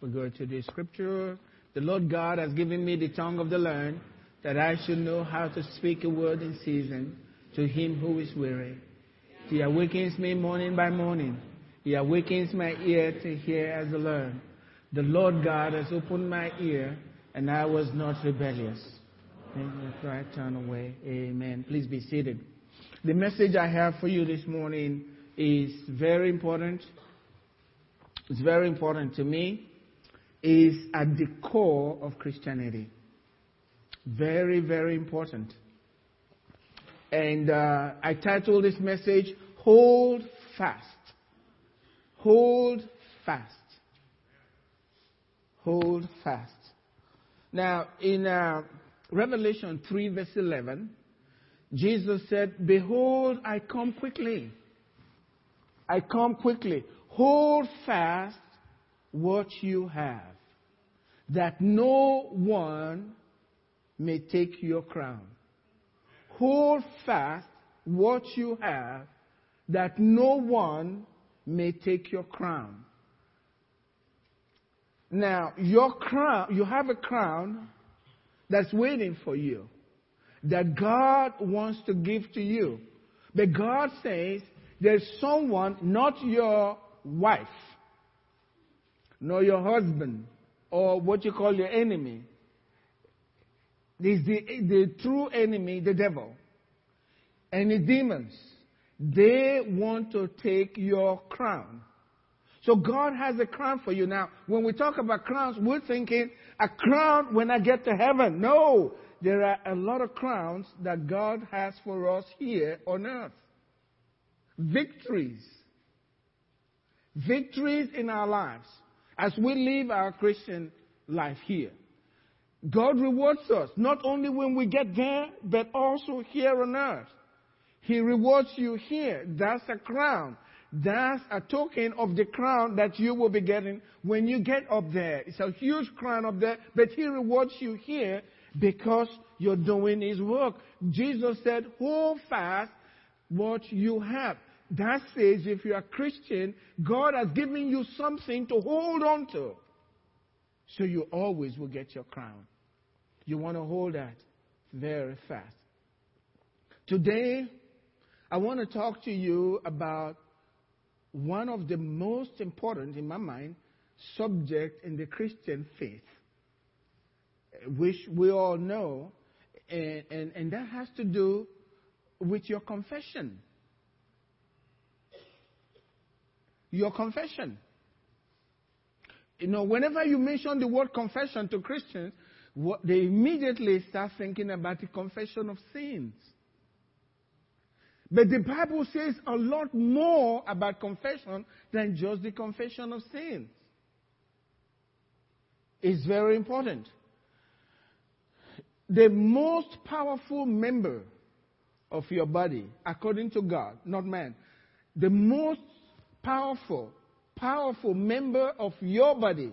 We go to the scripture. The Lord God has given me the tongue of the learned, that I should know how to speak a word in season to him who is weary. He awakens me morning by morning. He awakens my ear to hear as the learn. The Lord God has opened my ear, and I was not rebellious. Before I turn away. Amen. Please be seated. The message I have for you this morning is very important. It's very important to me. Is at the core of Christianity. Very, very important. And uh, I titled this message, Hold Fast. Hold Fast. Hold Fast. Now, in uh, Revelation 3, verse 11, Jesus said, Behold, I come quickly. I come quickly. Hold fast what you have, that no one may take your crown. Hold fast what you have, that no one may take your crown. Now, your crown, you have a crown that's waiting for you, that God wants to give to you. But God says there's someone, not your wife, nor your husband, or what you call your enemy. There's the, the true enemy, the devil, and the demons. They want to take your crown. So God has a crown for you. Now, when we talk about crowns, we're thinking a crown when I get to heaven. No, there are a lot of crowns that God has for us here on earth. Victories. Victories in our lives as we live our Christian life here. God rewards us not only when we get there, but also here on earth. He rewards you here. That's a crown. That's a token of the crown that you will be getting when you get up there. It's a huge crown up there, but He rewards you here because you're doing His work. Jesus said, hold fast what you have. That says if you're a Christian, God has given you something to hold on to. So you always will get your crown. You want to hold that very fast. Today, I want to talk to you about one of the most important, in my mind, subject in the Christian faith, which we all know, and, and, and that has to do with your confession. Your confession. You know, whenever you mention the word confession to Christians, what, they immediately start thinking about the confession of sins. But the Bible says a lot more about confession than just the confession of sins. It's very important. The most powerful member of your body, according to God, not man, the most powerful, powerful member of your body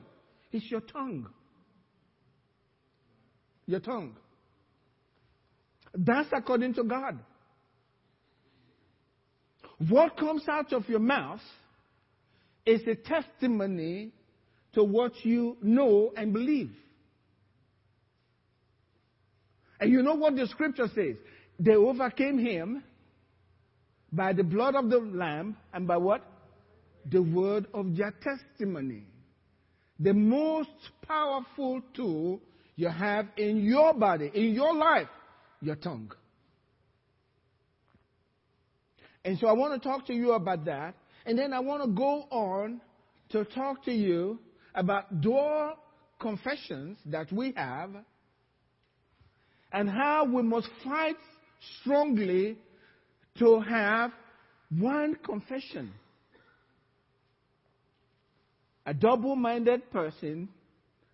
is your tongue. Your tongue. That's according to God. What comes out of your mouth is a testimony to what you know and believe. And you know what the scripture says? They overcame him by the blood of the Lamb and by what? The word of their testimony. The most powerful tool you have in your body, in your life, your tongue. And so I want to talk to you about that. And then I want to go on to talk to you about door confessions that we have and how we must fight strongly to have one confession. A double minded person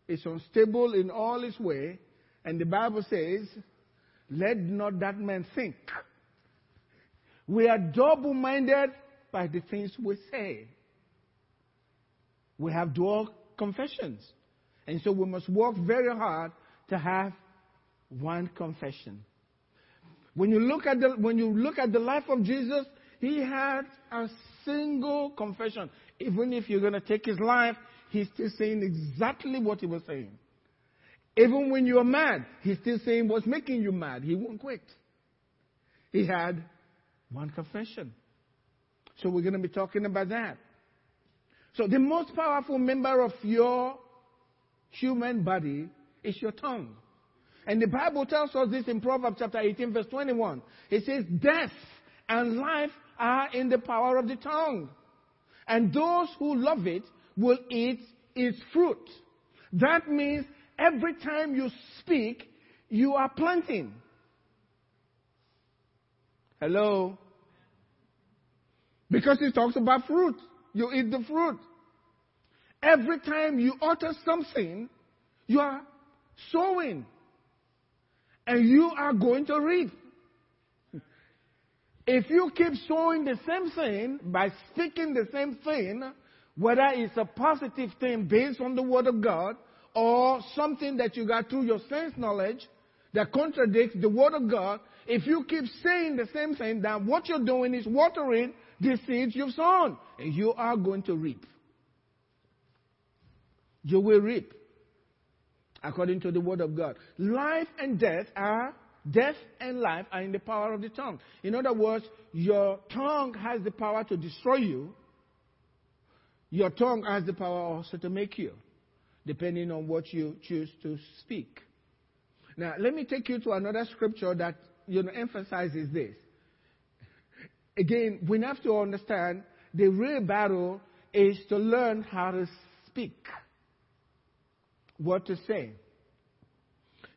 is unstable in all his way, and the Bible says, Let not that man think we are double minded by the things we say. We have dual confessions. And so we must work very hard to have one confession. When you look at the, when you look at the life of Jesus, he had a single confession. Even if you're going to take his life, he's still saying exactly what he was saying. Even when you're mad, he's still saying what's making you mad. He won't quit. He had one confession. So we're going to be talking about that. So the most powerful member of your human body is your tongue. And the Bible tells us this in Proverbs chapter 18 verse 21. It says, death and life are in the power of the tongue. And those who love it will eat its fruit. That means every time you speak, you are planting. Hello? Because it talks about fruit. You eat the fruit. Every time you utter something, you are sowing. And you are going to reap. If you keep sowing the same thing by speaking the same thing, whether it's a positive thing based on the Word of God or something that you got through your sense knowledge that contradicts the Word of God, if you keep saying the same thing, then what you're doing is watering the seeds you've sown. And you are going to reap. You will reap. According to the word of God. Life and death are, death and life are in the power of the tongue. In other words, your tongue has the power to destroy you. Your tongue has the power also to make you, depending on what you choose to speak. Now, let me take you to another scripture that you know, emphasizes this. Again, we have to understand the real battle is to learn how to speak, what to say.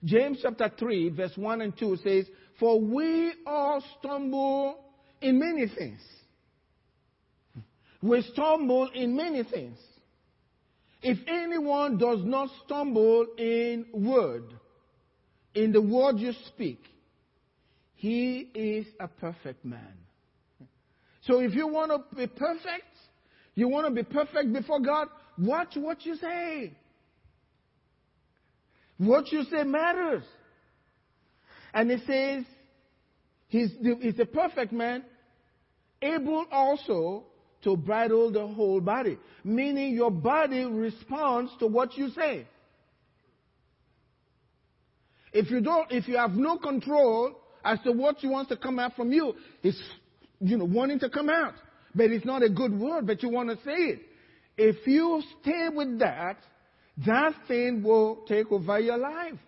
James chapter 3, verse 1 and 2 says, For we all stumble in many things. We stumble in many things. If anyone does not stumble in word, in the word you speak, he is a perfect man. So if you want to be perfect, you want to be perfect before God, watch what you say. What you say matters. And it says, he's, he's a perfect man, able also to bridle the whole body. Meaning your body responds to what you say. If you don't, if you have no control as to what you want to come out from you, it's, you know, wanting to come out. But it's not a good word, but you want to say it. If you stay with that, that thing will take over your life.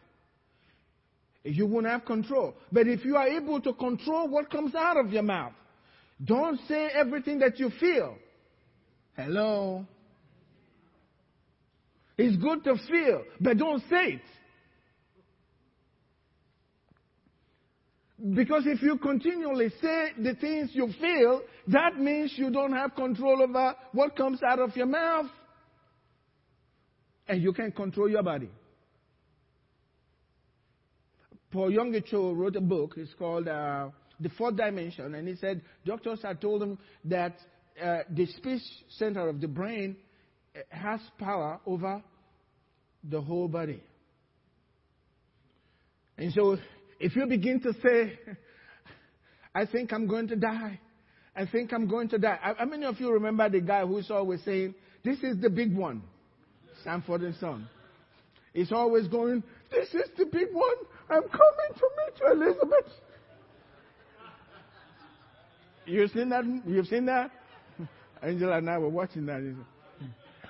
You won't have control. But if you are able to control what comes out of your mouth, don't say everything that you feel. Hello? It's good to feel, but don't say it. Because if you continually say the things you feel, that means you don't have control over what comes out of your mouth. And you can't control your body. Paul Yonggi Cho wrote a book. It's called uh, The Fourth Dimension. And he said doctors had told him that uh, the speech center of the brain uh, has power over the whole body. And so if you begin to say, I think I'm going to die, I think I'm going to die. How many of you remember the guy who's always saying, This is the big one? Sanford and Son. He's always going, This is the big one. I'm coming to meet you, Elizabeth. You've seen that? You've seen that? Angela and I were watching that.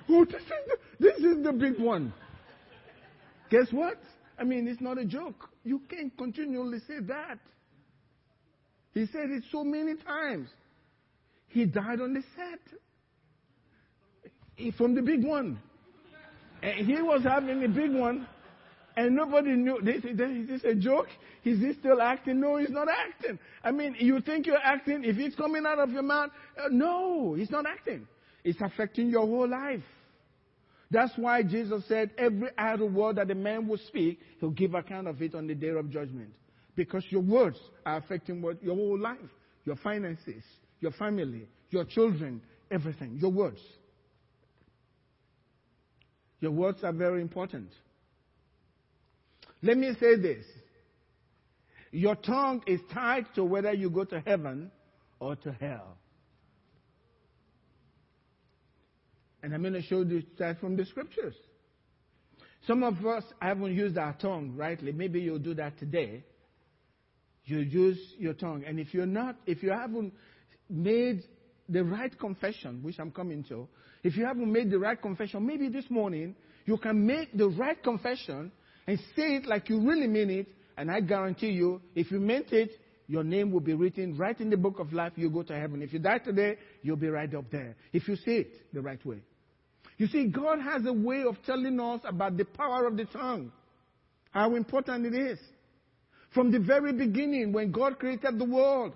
Oh, this is the, this is the big one. Guess what? I mean, it's not a joke. You can't continually say that. He said it so many times. He died on the set. He, from the big one. And he was having a big one, and nobody knew. Is this a joke? Is he still acting? No, he's not acting. I mean, you think you're acting if it's coming out of your mouth? Uh, no, he's not acting. It's affecting your whole life. That's why Jesus said, every idle word that a man will speak, he'll give account of it on the day of judgment. Because your words are affecting what, your whole life, your finances, your family, your children, everything. Your words. Your words are very important. Let me say this your tongue is tied to whether you go to heaven or to hell. And I'm going to show you that from the scriptures. Some of us haven't used our tongue rightly. Maybe you'll do that today. You use your tongue. And if you're not, if you haven't made the right confession, which I'm coming to, if you haven't made the right confession, maybe this morning you can make the right confession and say it like you really mean it. And I guarantee you, if you meant it, your name will be written right in the book of life. You go to heaven. If you die today, you'll be right up there. If you say it the right way. You see, God has a way of telling us about the power of the tongue, how important it is. From the very beginning, when God created the world,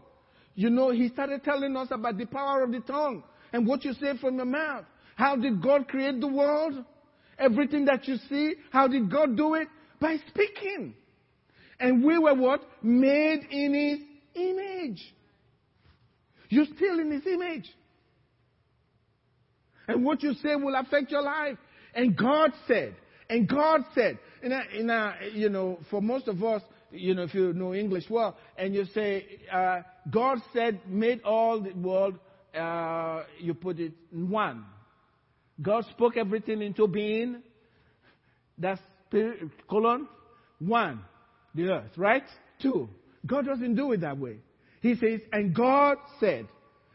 you know, He started telling us about the power of the tongue and what you say from your mouth. How did God create the world? Everything that you see, how did God do it? By speaking. And we were what? Made in His image. You're still in His image. And what you say will affect your life. And God said, and God said, in a, in a, you know, for most of us, you know, if you know English well, and you say, uh, God said, made all the world, uh, you put it in one. God spoke everything into being. That's colon one, the earth, right? Two. God doesn't do it that way. He says, and God said,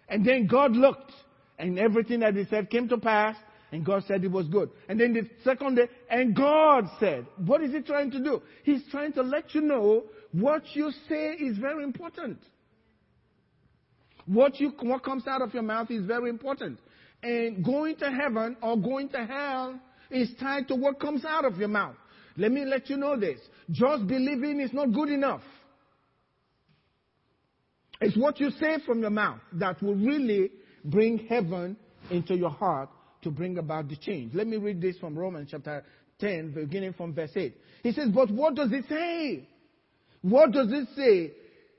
and then God looked, and everything that He said came to pass, and God said it was good. And then the second day, and God said, what is He trying to do? He's trying to let you know what you say is very important. What you, what comes out of your mouth is very important. And going to heaven or going to hell is tied to what comes out of your mouth. Let me let you know this. Just believing is not good enough. It's what you say from your mouth that will really bring heaven into your heart to bring about the change. Let me read this from Romans chapter 10, beginning from verse 8. He says, But what does it say? What does it say?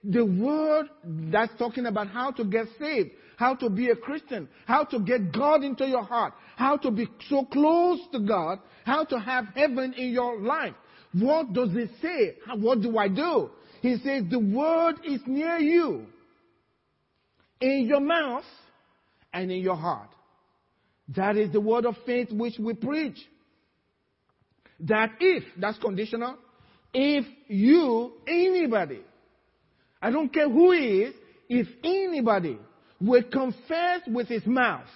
The word that's talking about how to get saved, how to be a Christian, how to get God into your heart, how to be so close to God, how to have heaven in your life. What does it say? What do I do? He says, the word is near you, in your mouth and in your heart. That is the word of faith which we preach. That if, that's conditional, if you, anybody, I don't care who he is, if anybody will confess with his mouth,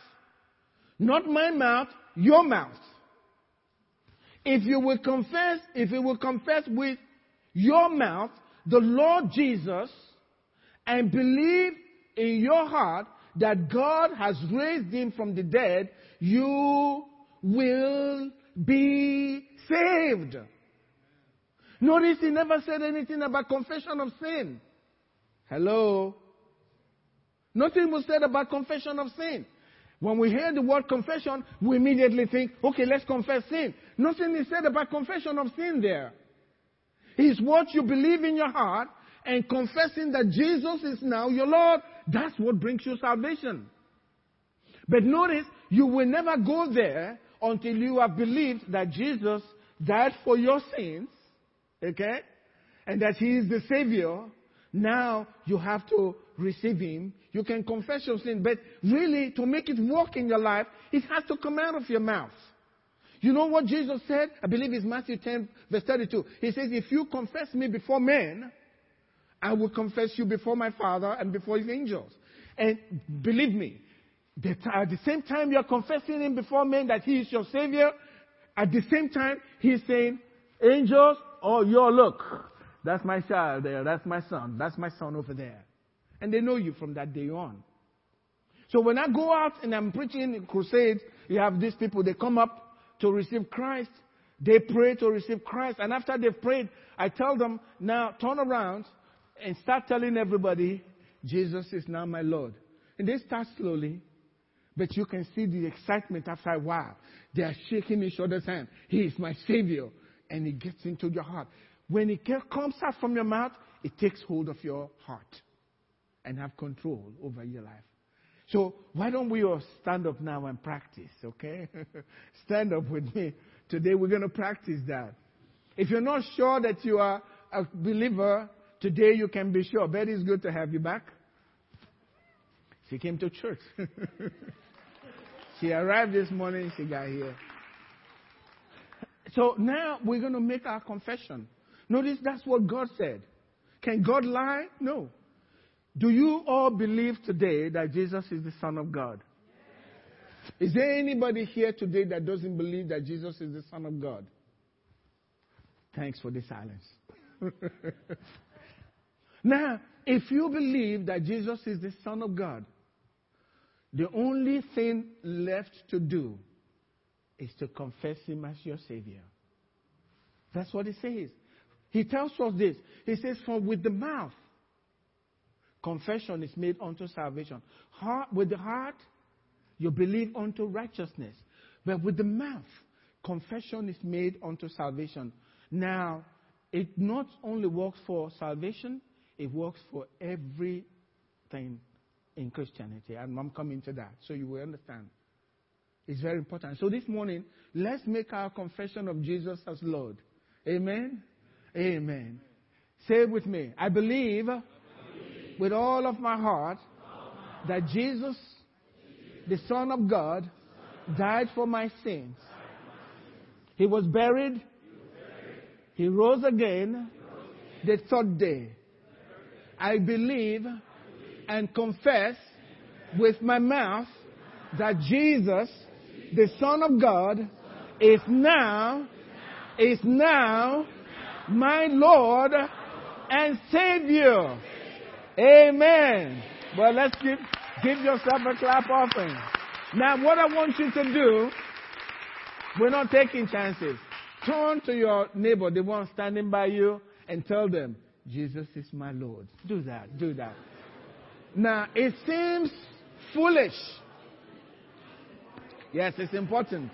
not my mouth, your mouth. If you will confess, if you will confess with your mouth the Lord Jesus and believe in your heart that God has raised him from the dead, you will be saved. Notice he never said anything about confession of sin. Hello? Nothing was said about confession of sin. When we hear the word confession, we immediately think, okay, let's confess sin. Nothing is said about confession of sin there. It's what you believe in your heart and confessing that Jesus is now your Lord. That's what brings you salvation. But notice, you will never go there until you have believed that Jesus died for your sins, okay? And that He is the Savior. Now you have to receive Him. You can confess your sin, but really, to make it work in your life, it has to come out of your mouth. You know what Jesus said? I believe it's Matthew 10, verse 32. He says, If you confess me before men, I will confess you before my Father and before his angels. And believe me, at the same time you're confessing him before men that he is your Savior, at the same time he's saying, Angels, oh, your look. That's my child there. That's my son. That's my son over there. And they know you from that day on. So when I go out and I'm preaching in crusades, you have these people, they come up to receive Christ. They pray to receive Christ. And after they've prayed, I tell them, now turn around and start telling everybody, Jesus is now my Lord. And they start slowly, but you can see the excitement after a while. They are shaking each other's hand. He is my Savior. And it gets into your heart. When it comes out from your mouth, it takes hold of your heart and have control over your life. So why don't we all stand up now and practice, okay? stand up with me. Today we're going to practice that. If you're not sure that you are a believer, today you can be sure. Betty, it's good to have you back. She came to church. She arrived this morning, she got here. So now we're going to make our confession. Notice that's what God said. Can God lie? No. Do you all believe today that Jesus is the Son of God? Is there anybody here today that doesn't believe that Jesus is the Son of God? Thanks for the silence. now, if you believe that Jesus is the Son of God, the only thing left to do is to confess Him as your Savior. That's what He says. He tells us this. He says, For with the mouth, confession is made unto salvation. Heart, with the heart, you believe unto righteousness. But with the mouth, confession is made unto salvation. Now, it not only works for salvation, it works for everything in Christianity. And I'm coming to that, so you will understand. It's very important. So this morning, let's make our confession of Jesus as Lord. Amen? Amen. Say it with me. I believe, I believe with all of my heart that Jesus, the Son of God, died for my sins. He was buried. He rose again the third day. I believe and confess with my mouth that Jesus, the Son of God, is now, is now my Lord and Savior. Amen. Well, let's give, give yourself a clap offering. Now, what I want you to do, we're not taking chances. Turn to your neighbor, the one standing by you, and tell them, Jesus is my Lord. Do that, do that. Now, it seems foolish. Yes, it's important.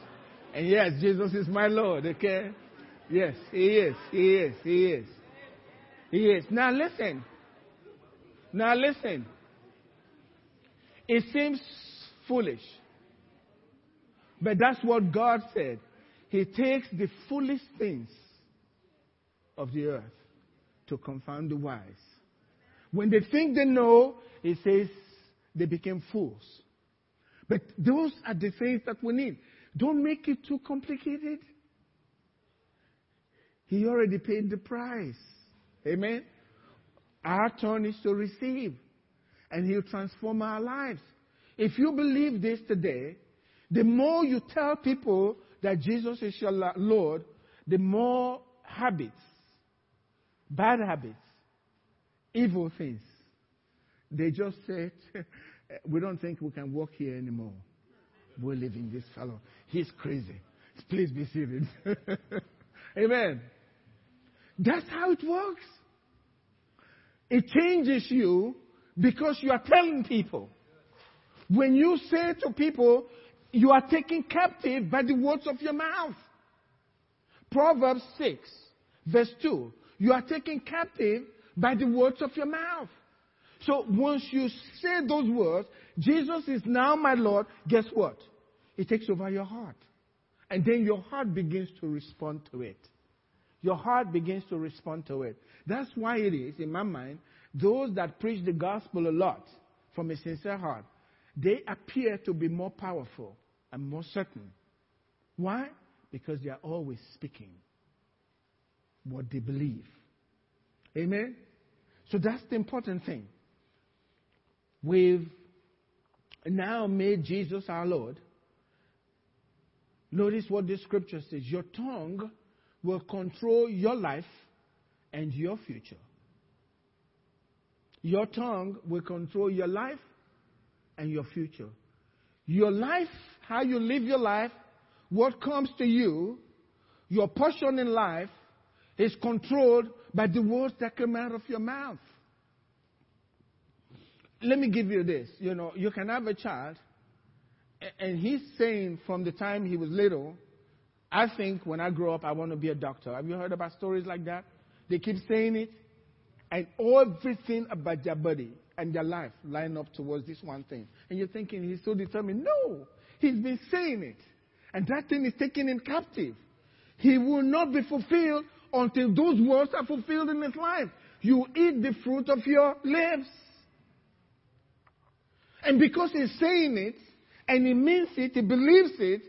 And yes, Jesus is my Lord, okay? Yes, He is. He is. He is. He is. Now listen. Now listen. It seems foolish. But that's what God said. He takes the foolish things of the earth to confound the wise. When they think they know, He says they became fools. But those are the things that we need. Don't make it too complicated. He already paid the price. Amen. Our turn is to receive, and He'll transform our lives. If you believe this today, the more you tell people that Jesus is your Lord, the more habits, bad habits, evil things, they just said, We don't think we can walk here anymore. We're leaving this fellow. He's crazy. Please be seated. Amen. That's how it works. It changes you because you are telling people. When you say to people, you are taken captive by the words of your mouth. Proverbs 6, verse 2. You are taken captive by the words of your mouth. So once you say those words, Jesus is now my Lord, guess what? It takes over your heart. And then your heart begins to respond to it your heart begins to respond to it. That's why it is, in my mind, those that preach the gospel a lot from a sincere heart, they appear to be more powerful and more certain. Why? Because they are always speaking what they believe. Amen? So that's the important thing. We've now made Jesus our Lord. Notice what the scripture says. Your tongue will control your life and your future. Your tongue will control your life and your future. Your life, how you live your life, what comes to you, your portion in life is controlled by the words that come out of your mouth. Let me give you this. You know, you can have a child, and he's saying from the time he was little, I think when I grow up, I want to be a doctor. Have you heard about stories like that? They keep saying it, and everything about their body and their life line up towards this one thing. And you're thinking he's so determined. No, he's been saying it. And that thing is taking him captive. He will not be fulfilled until those words are fulfilled in his life. You eat the fruit of your lips. And because he's saying it, and he means it, he believes it,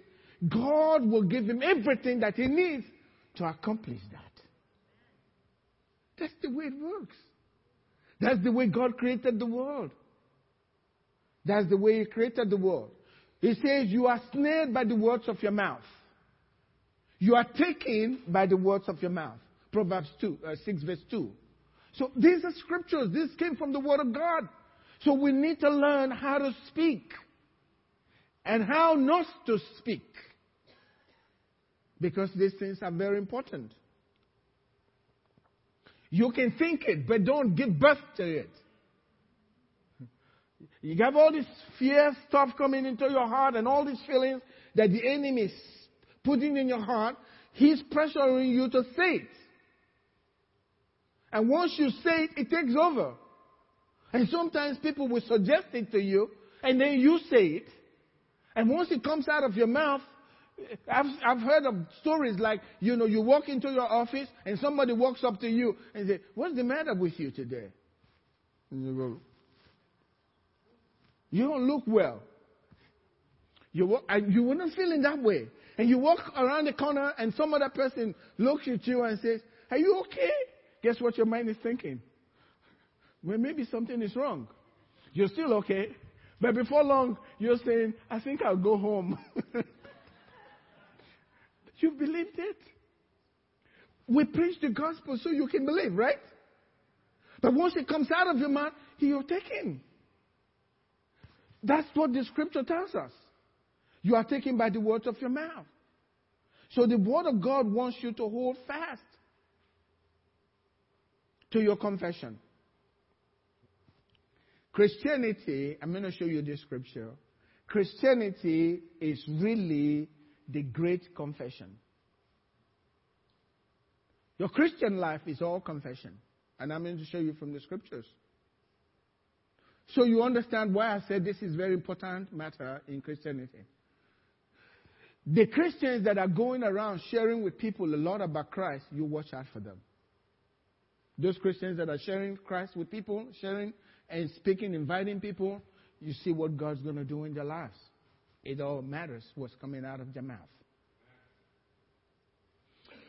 God will give him everything that he needs to accomplish that. That's the way it works. That's the way God created the world. That's the way He created the world. He says, You are snared by the words of your mouth. You are taken by the words of your mouth. Proverbs 2, uh, 6, verse 2. So these are scriptures. This came from the Word of God. So we need to learn how to speak and how not to speak. Because these things are very important. You can think it, but don't give birth to it. You have all this fear stuff coming into your heart and all these feelings that the enemy putting in your heart. He's pressuring you to say it. And once you say it, it takes over. And sometimes people will suggest it to you, and then you say it. And once it comes out of your mouth, I've, I've heard of stories like, you know, you walk into your office and somebody walks up to you and say, What's the matter with you today? You don't look well. You, you wouldn't feel in that way. And you walk around the corner and some other person looks at you and says, Are you okay? Guess what your mind is thinking? Well, maybe something is wrong. You're still okay. But before long, you're saying, I think I'll go home. You believed it. We preach the gospel so you can believe, right? But once it comes out of your mouth, you're taken. That's what the scripture tells us. You are taken by the words of your mouth. So the word of God wants you to hold fast to your confession. Christianity, I'm going to show you this scripture. Christianity is really the great confession. Your Christian life is all confession. And I'm going to show you from the scriptures. So you understand why I said this is very important matter in Christianity. The Christians that are going around sharing with people a lot about Christ, you watch out for them. Those Christians that are sharing Christ with people, sharing and speaking, inviting people, you see what God's going to do in their lives. It all matters what's coming out of their mouth.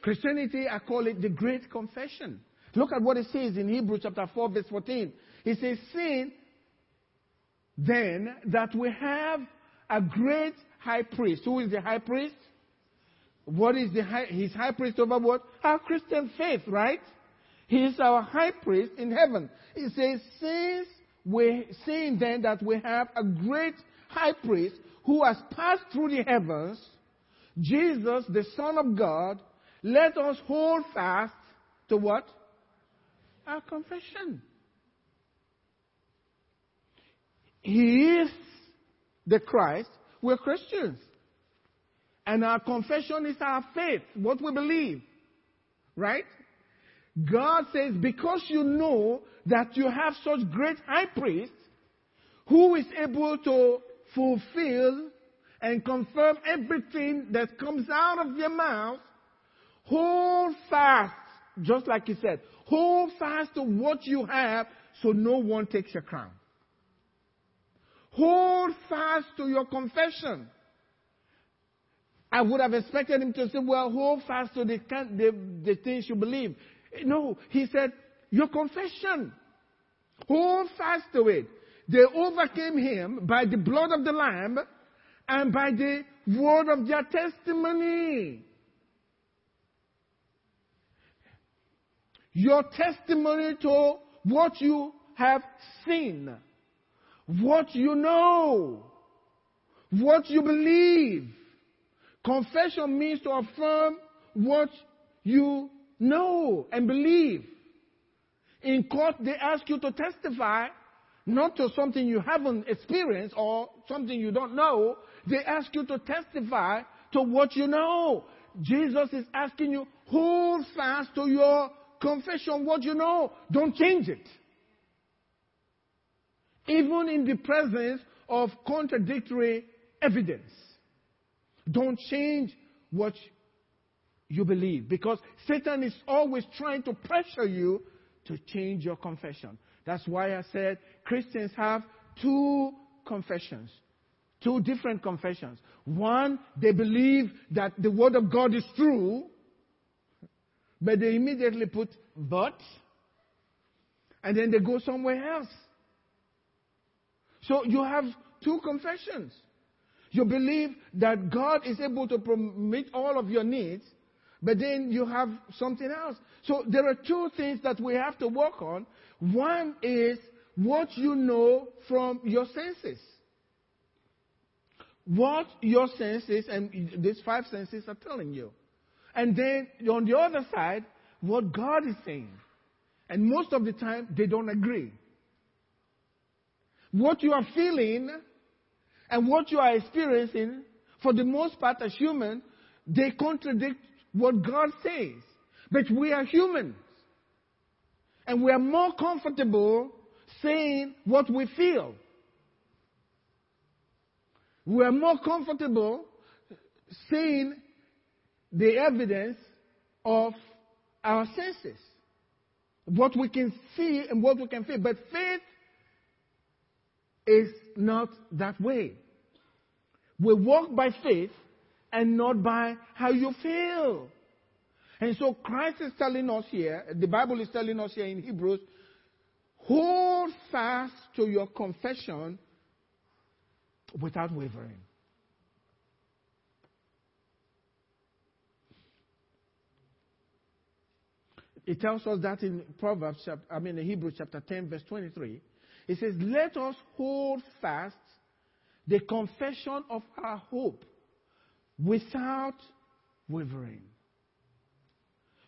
Christianity, I call it the great confession. Look at what it says in Hebrews chapter 4, verse 14. It says, Seeing then that we have a great high priest. Who is the high priest? What is the high, his high priest over what? Our Christian faith, right? He is our high priest in heaven. It says, since we, seeing then that we have a great high priest who has passed through the heavens, Jesus, the Son of God, let us hold fast to what? Our confession. He is the Christ. We're Christians. And our confession is our faith, what we believe. Right? God says, because you know that you have such great high priest who is able to fulfill and confirm everything that comes out of your mouth, hold fast, just like he said, hold fast to what you have so no one takes your crown. Hold fast to your confession. I would have expected him to say, well, hold fast to the, the, the things you believe. No, he said, your confession. Hold fast to it. They overcame him by the blood of the Lamb and by the word of their testimony. Your testimony to what you have seen, what you know, what you believe. Confession means to affirm what you know and believe. In court, they ask you to testify not to something you haven't experienced or something you don't know. They ask you to testify to what you know. Jesus is asking you, hold fast to your confession, what you know. Don't change it. Even in the presence of contradictory evidence. Don't change what you believe because Satan is always trying to pressure you to change your confession. That's why I said Christians have two confessions. two different confessions. One, they believe that the Word of God is true, but they immediately put but, and then they go somewhere else. So you have two confessions. You believe that God is able to meet all of your needs, but then you have something else. So there are two things that we have to work on. One is what you know from your senses. What your senses and these five senses are telling you. And then on the other side, what God is saying. And most of the time, they don't agree. What you are feeling and what you are experiencing, for the most part as human, they contradict what God says. But we are humans. And we are more comfortable saying what we feel. We are more comfortable saying the evidence of our senses. What we can see and what we can feel. But faith is not that way. We walk by faith and not by how you feel. And so Christ is telling us here, the Bible is telling us here in Hebrews, hold fast to your confession without wavering. It tells us that in Proverbs, chapter I mean in Hebrews chapter 10, verse 23. It says, Let us hold fast the confession of our hope without wavering.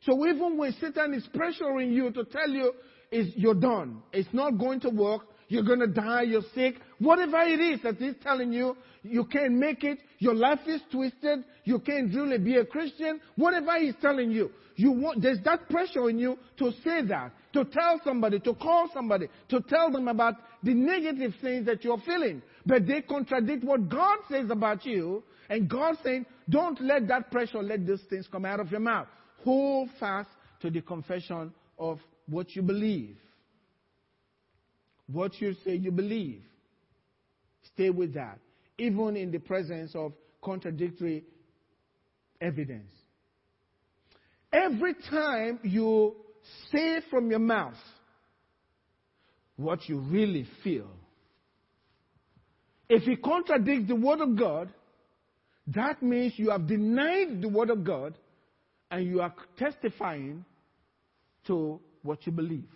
So even when Satan is pressuring you to tell you is you're done, it's not going to work, you're going to die, you're sick, whatever it is that he's telling you, you can't make it, your life is twisted, you can't really be a Christian, whatever he's telling you, you want, there's that pressure in you to say that, to tell somebody, to call somebody, to tell them about the negative things that you're feeling. But they contradict what God says about you, and God saying, don't let that pressure, let those things come out of your mouth. Hold fast to the confession of what you believe what you say you believe. Stay with that, even in the presence of contradictory evidence. Every time you say from your mouth what you really feel, if it contradicts the Word of God, that means you have denied the Word of God and you are testifying to what you believe.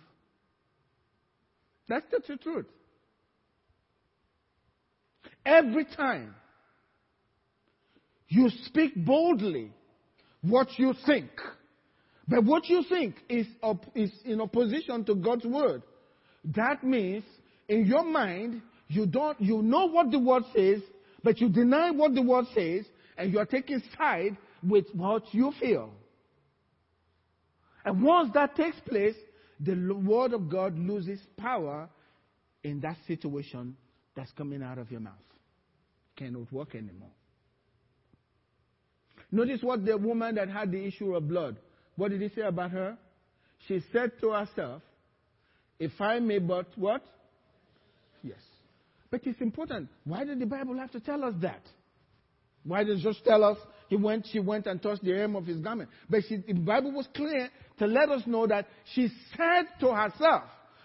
That's the truth. Every time you speak boldly what you think, but what you think is, op- is in opposition to God's word, that means in your mind you don't you know what the word says, but you deny what the word says, and you are taking side with what you feel. And once that takes place, the word of God loses power in that situation that's coming out of your mouth. Cannot work anymore. Notice what the woman that had the issue of blood, what did he say about her? She said to herself, if I may but what? Yes. But it's important. Why did the Bible have to tell us that? Why did it just tell us he went, she went and touched the hem of his garment? But she, the Bible was clear to let us know that she said to herself,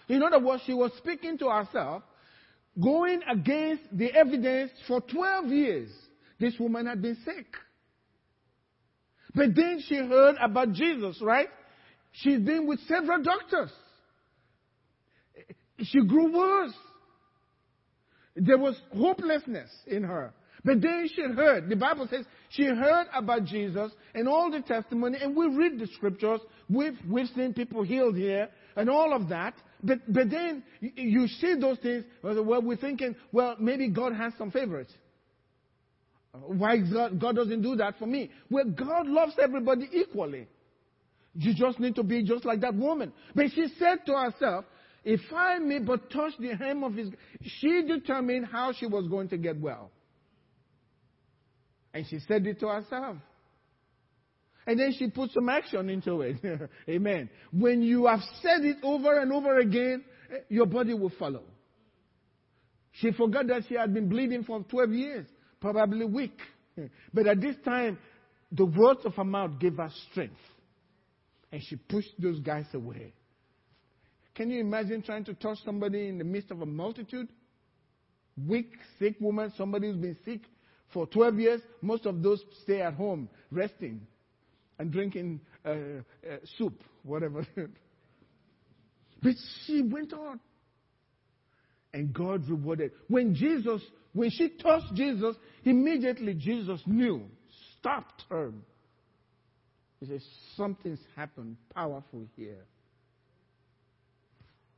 in other words, she was speaking to herself, going against the evidence for 12 years. This woman had been sick. But then she heard about Jesus, right? She's been with several doctors. She grew worse. There was hopelessness in her. But then she heard, the Bible says, she heard about Jesus and all the testimony, and we read the scriptures. We've, we've seen people healed here and all of that. But, but then you see those things, well, we're thinking, well, maybe God has some favorites. Why God, God doesn't do that for me? Well, God loves everybody equally. You just need to be just like that woman. But she said to herself, if I may but touch the hem of his, she determined how she was going to get well. And she said it to herself. And then she put some action into it. Amen. When you have said it over and over again, eh, your body will follow. She forgot that she had been bleeding for 12 years, probably weak. But at this time, the words of her mouth gave her strength. And she pushed those guys away. Can you imagine trying to touch somebody in the midst of a multitude? Weak, sick woman, somebody who's been sick for 12 years. Most of those stay at home, resting and drinking uh, uh, soup, whatever. but she went on. And God rewarded. When Jesus, when she touched Jesus, immediately Jesus knew, stopped her. He said, Something's happened powerful here.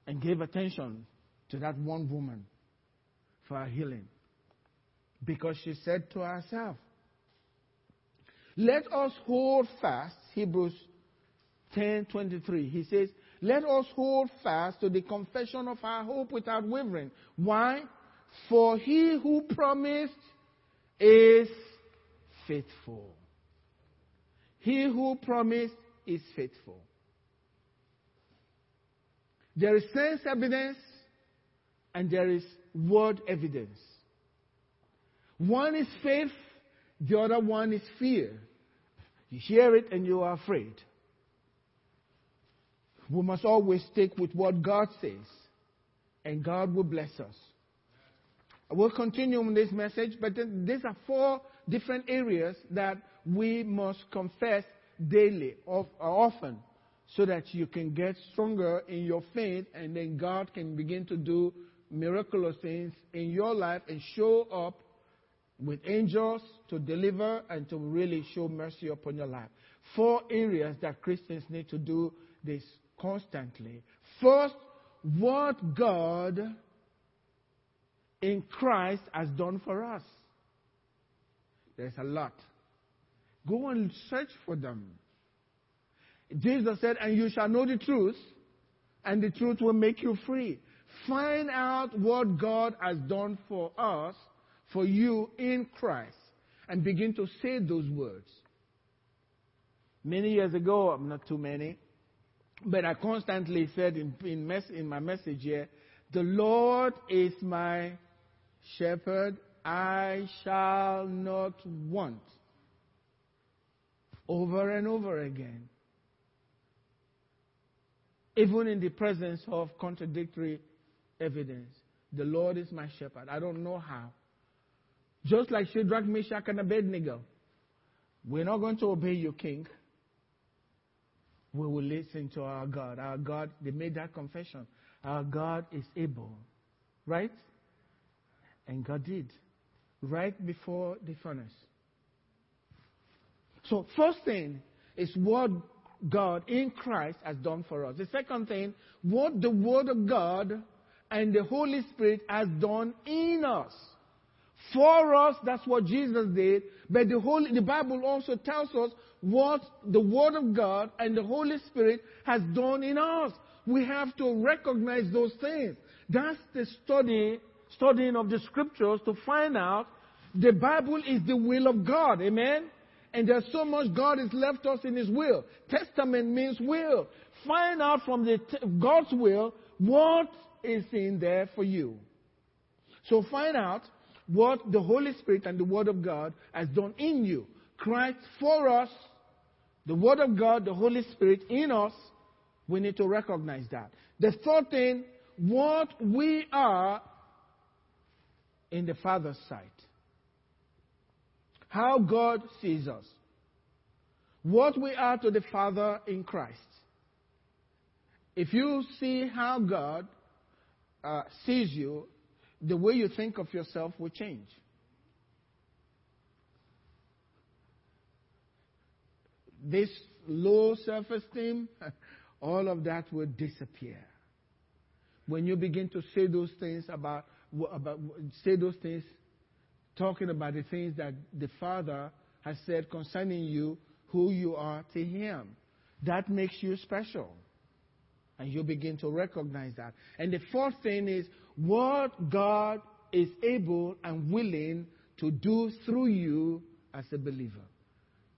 And gave attention to that one woman for her healing. Because she said to herself, Let us hold fast, Hebrews 10:23. He says, "Let us hold fast to the confession of our hope without wavering." Why? For he who promised is faithful. He who promised is faithful. There is sense evidence and there is word evidence. One is faith, the other one is fear. You hear it and you are afraid. We must always stick with what God says, and God will bless us. We'll continue on this message, but these are four different areas that we must confess daily, or uh, often, so that you can get stronger in your faith, and then God can begin to do miraculous things in your life and show up with angels to deliver and to really show mercy upon your life. Four areas that Christians need to do this constantly. First, what God in Christ has done for us. There's a lot. Go and search for them. Jesus said, And you shall know the truth, and the truth will make you free. Find out what God has done for us, for you in Christ, and begin to say those words. Many years ago, not too many, but I constantly said in, in, mes- in my message here, the Lord is my shepherd, I shall not want. Over and over again. Even in the presence of contradictory evidence, the Lord is my shepherd. I don't know how. Just like Shadrach, Meshach, and Abednego, we're not going to obey you, king we will listen to our God. Our God, they made that confession. Our God is able. Right? And God did. Right before the furnace. So, first thing is what God in Christ has done for us. The second thing, what the Word of God and the Holy Spirit has done in us. For us, that's what Jesus did. But the Holy, the Bible also tells us what the Word of God and the Holy Spirit has done in us. We have to recognize those things. That's the study, studying of the scriptures to find out the Bible is the will of God. Amen? And there's so much God has left us in His will. Testament means will. Find out from the God's will what is in there for you. So find out what the Holy Spirit and the Word of God has done in you. Christ for us the Word of God, the Holy Spirit in us, we need to recognize that. The third thing, what we are in the Father's sight. How God sees us. What we are to the Father in Christ. If you see how God uh, sees you, the way you think of yourself will change. this low self esteem, all of that will disappear. When you begin to say those things about, about say those things, talking about the things that the Father has said concerning you, who you are to Him, that makes you special. And you begin to recognize that. And the fourth thing is what God is able and willing to do through you as a believer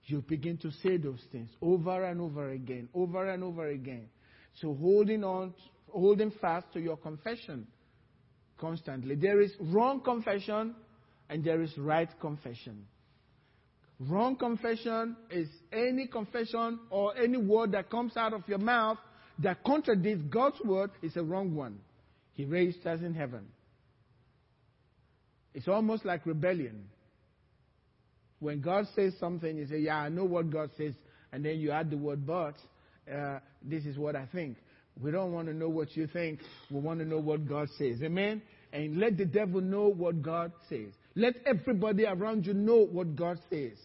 you begin to say those things over and over again, over and over again. So holding on, holding fast to your confession, constantly. There is wrong confession and there is right confession. Wrong confession is any confession or any word that comes out of your mouth that contradicts God's word is a wrong one. He raised us in heaven. It's almost like rebellion. When God says something, you say, Yeah, I know what God says, and then you add the word but. Uh, this is what I think. We don't want to know what you think. We want to know what God says. Amen? And let the devil know what God says. Let everybody around you know what God says.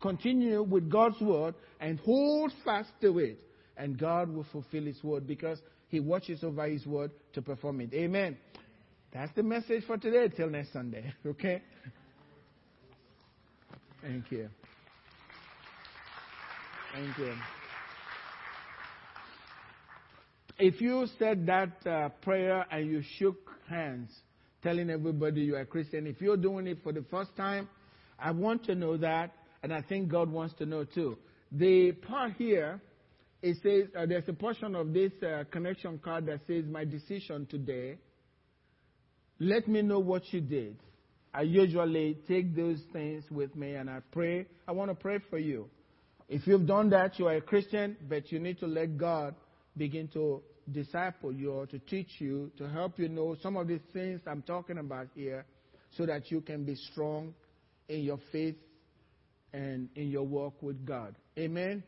Continue with God's word and hold fast to it. And God will fulfill his word because he watches over his word to perform it. Amen. That's the message for today till next Sunday. Okay? Thank you. Thank you. If you said that uh, prayer and you shook hands, telling everybody you are a Christian, if you're doing it for the first time, I want to know that, and I think God wants to know too. The part here, it says uh, there's a portion of this uh, connection card that says, My decision today. Let me know what you did. I usually take those things with me and I pray. I want to pray for you. If you've done that, you are a Christian, but you need to let God begin to disciple you or to teach you, to help you know some of the things I'm talking about here so that you can be strong in your faith and in your walk with God. Amen.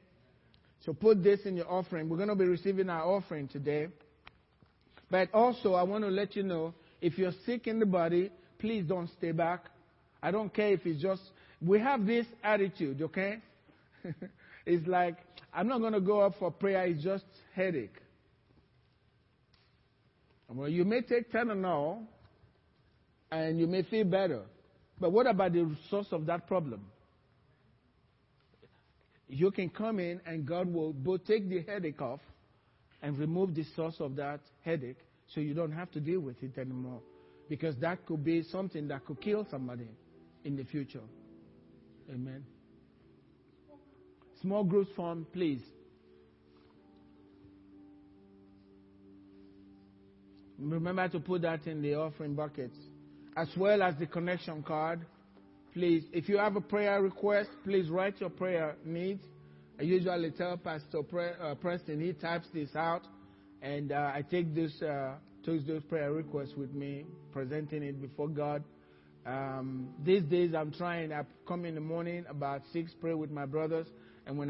So put this in your offering. We're going to be receiving our offering today. But also, I want to let you know if you're sick in the body, please don't stay back. I don't care if it's just, we have this attitude, okay? it's like, I'm not going to go up for prayer, it's just headache. Well, you may take Tylenol and you may feel better. But what about the source of that problem? You can come in and God will both take the headache off and remove the source of that headache so you don't have to deal with it anymore. Because that could be something that could kill somebody in the future. Amen. Small groups form, please. Remember to put that in the offering buckets, as well as the connection card. Please, if you have a prayer request, please write your prayer needs. I usually tell Pastor uh, Preston, he types this out, and uh, I take this, uh, those prayer requests with me, presenting it before God. Um, these days, I'm trying. I come in the morning about six, pray with my brothers, and when I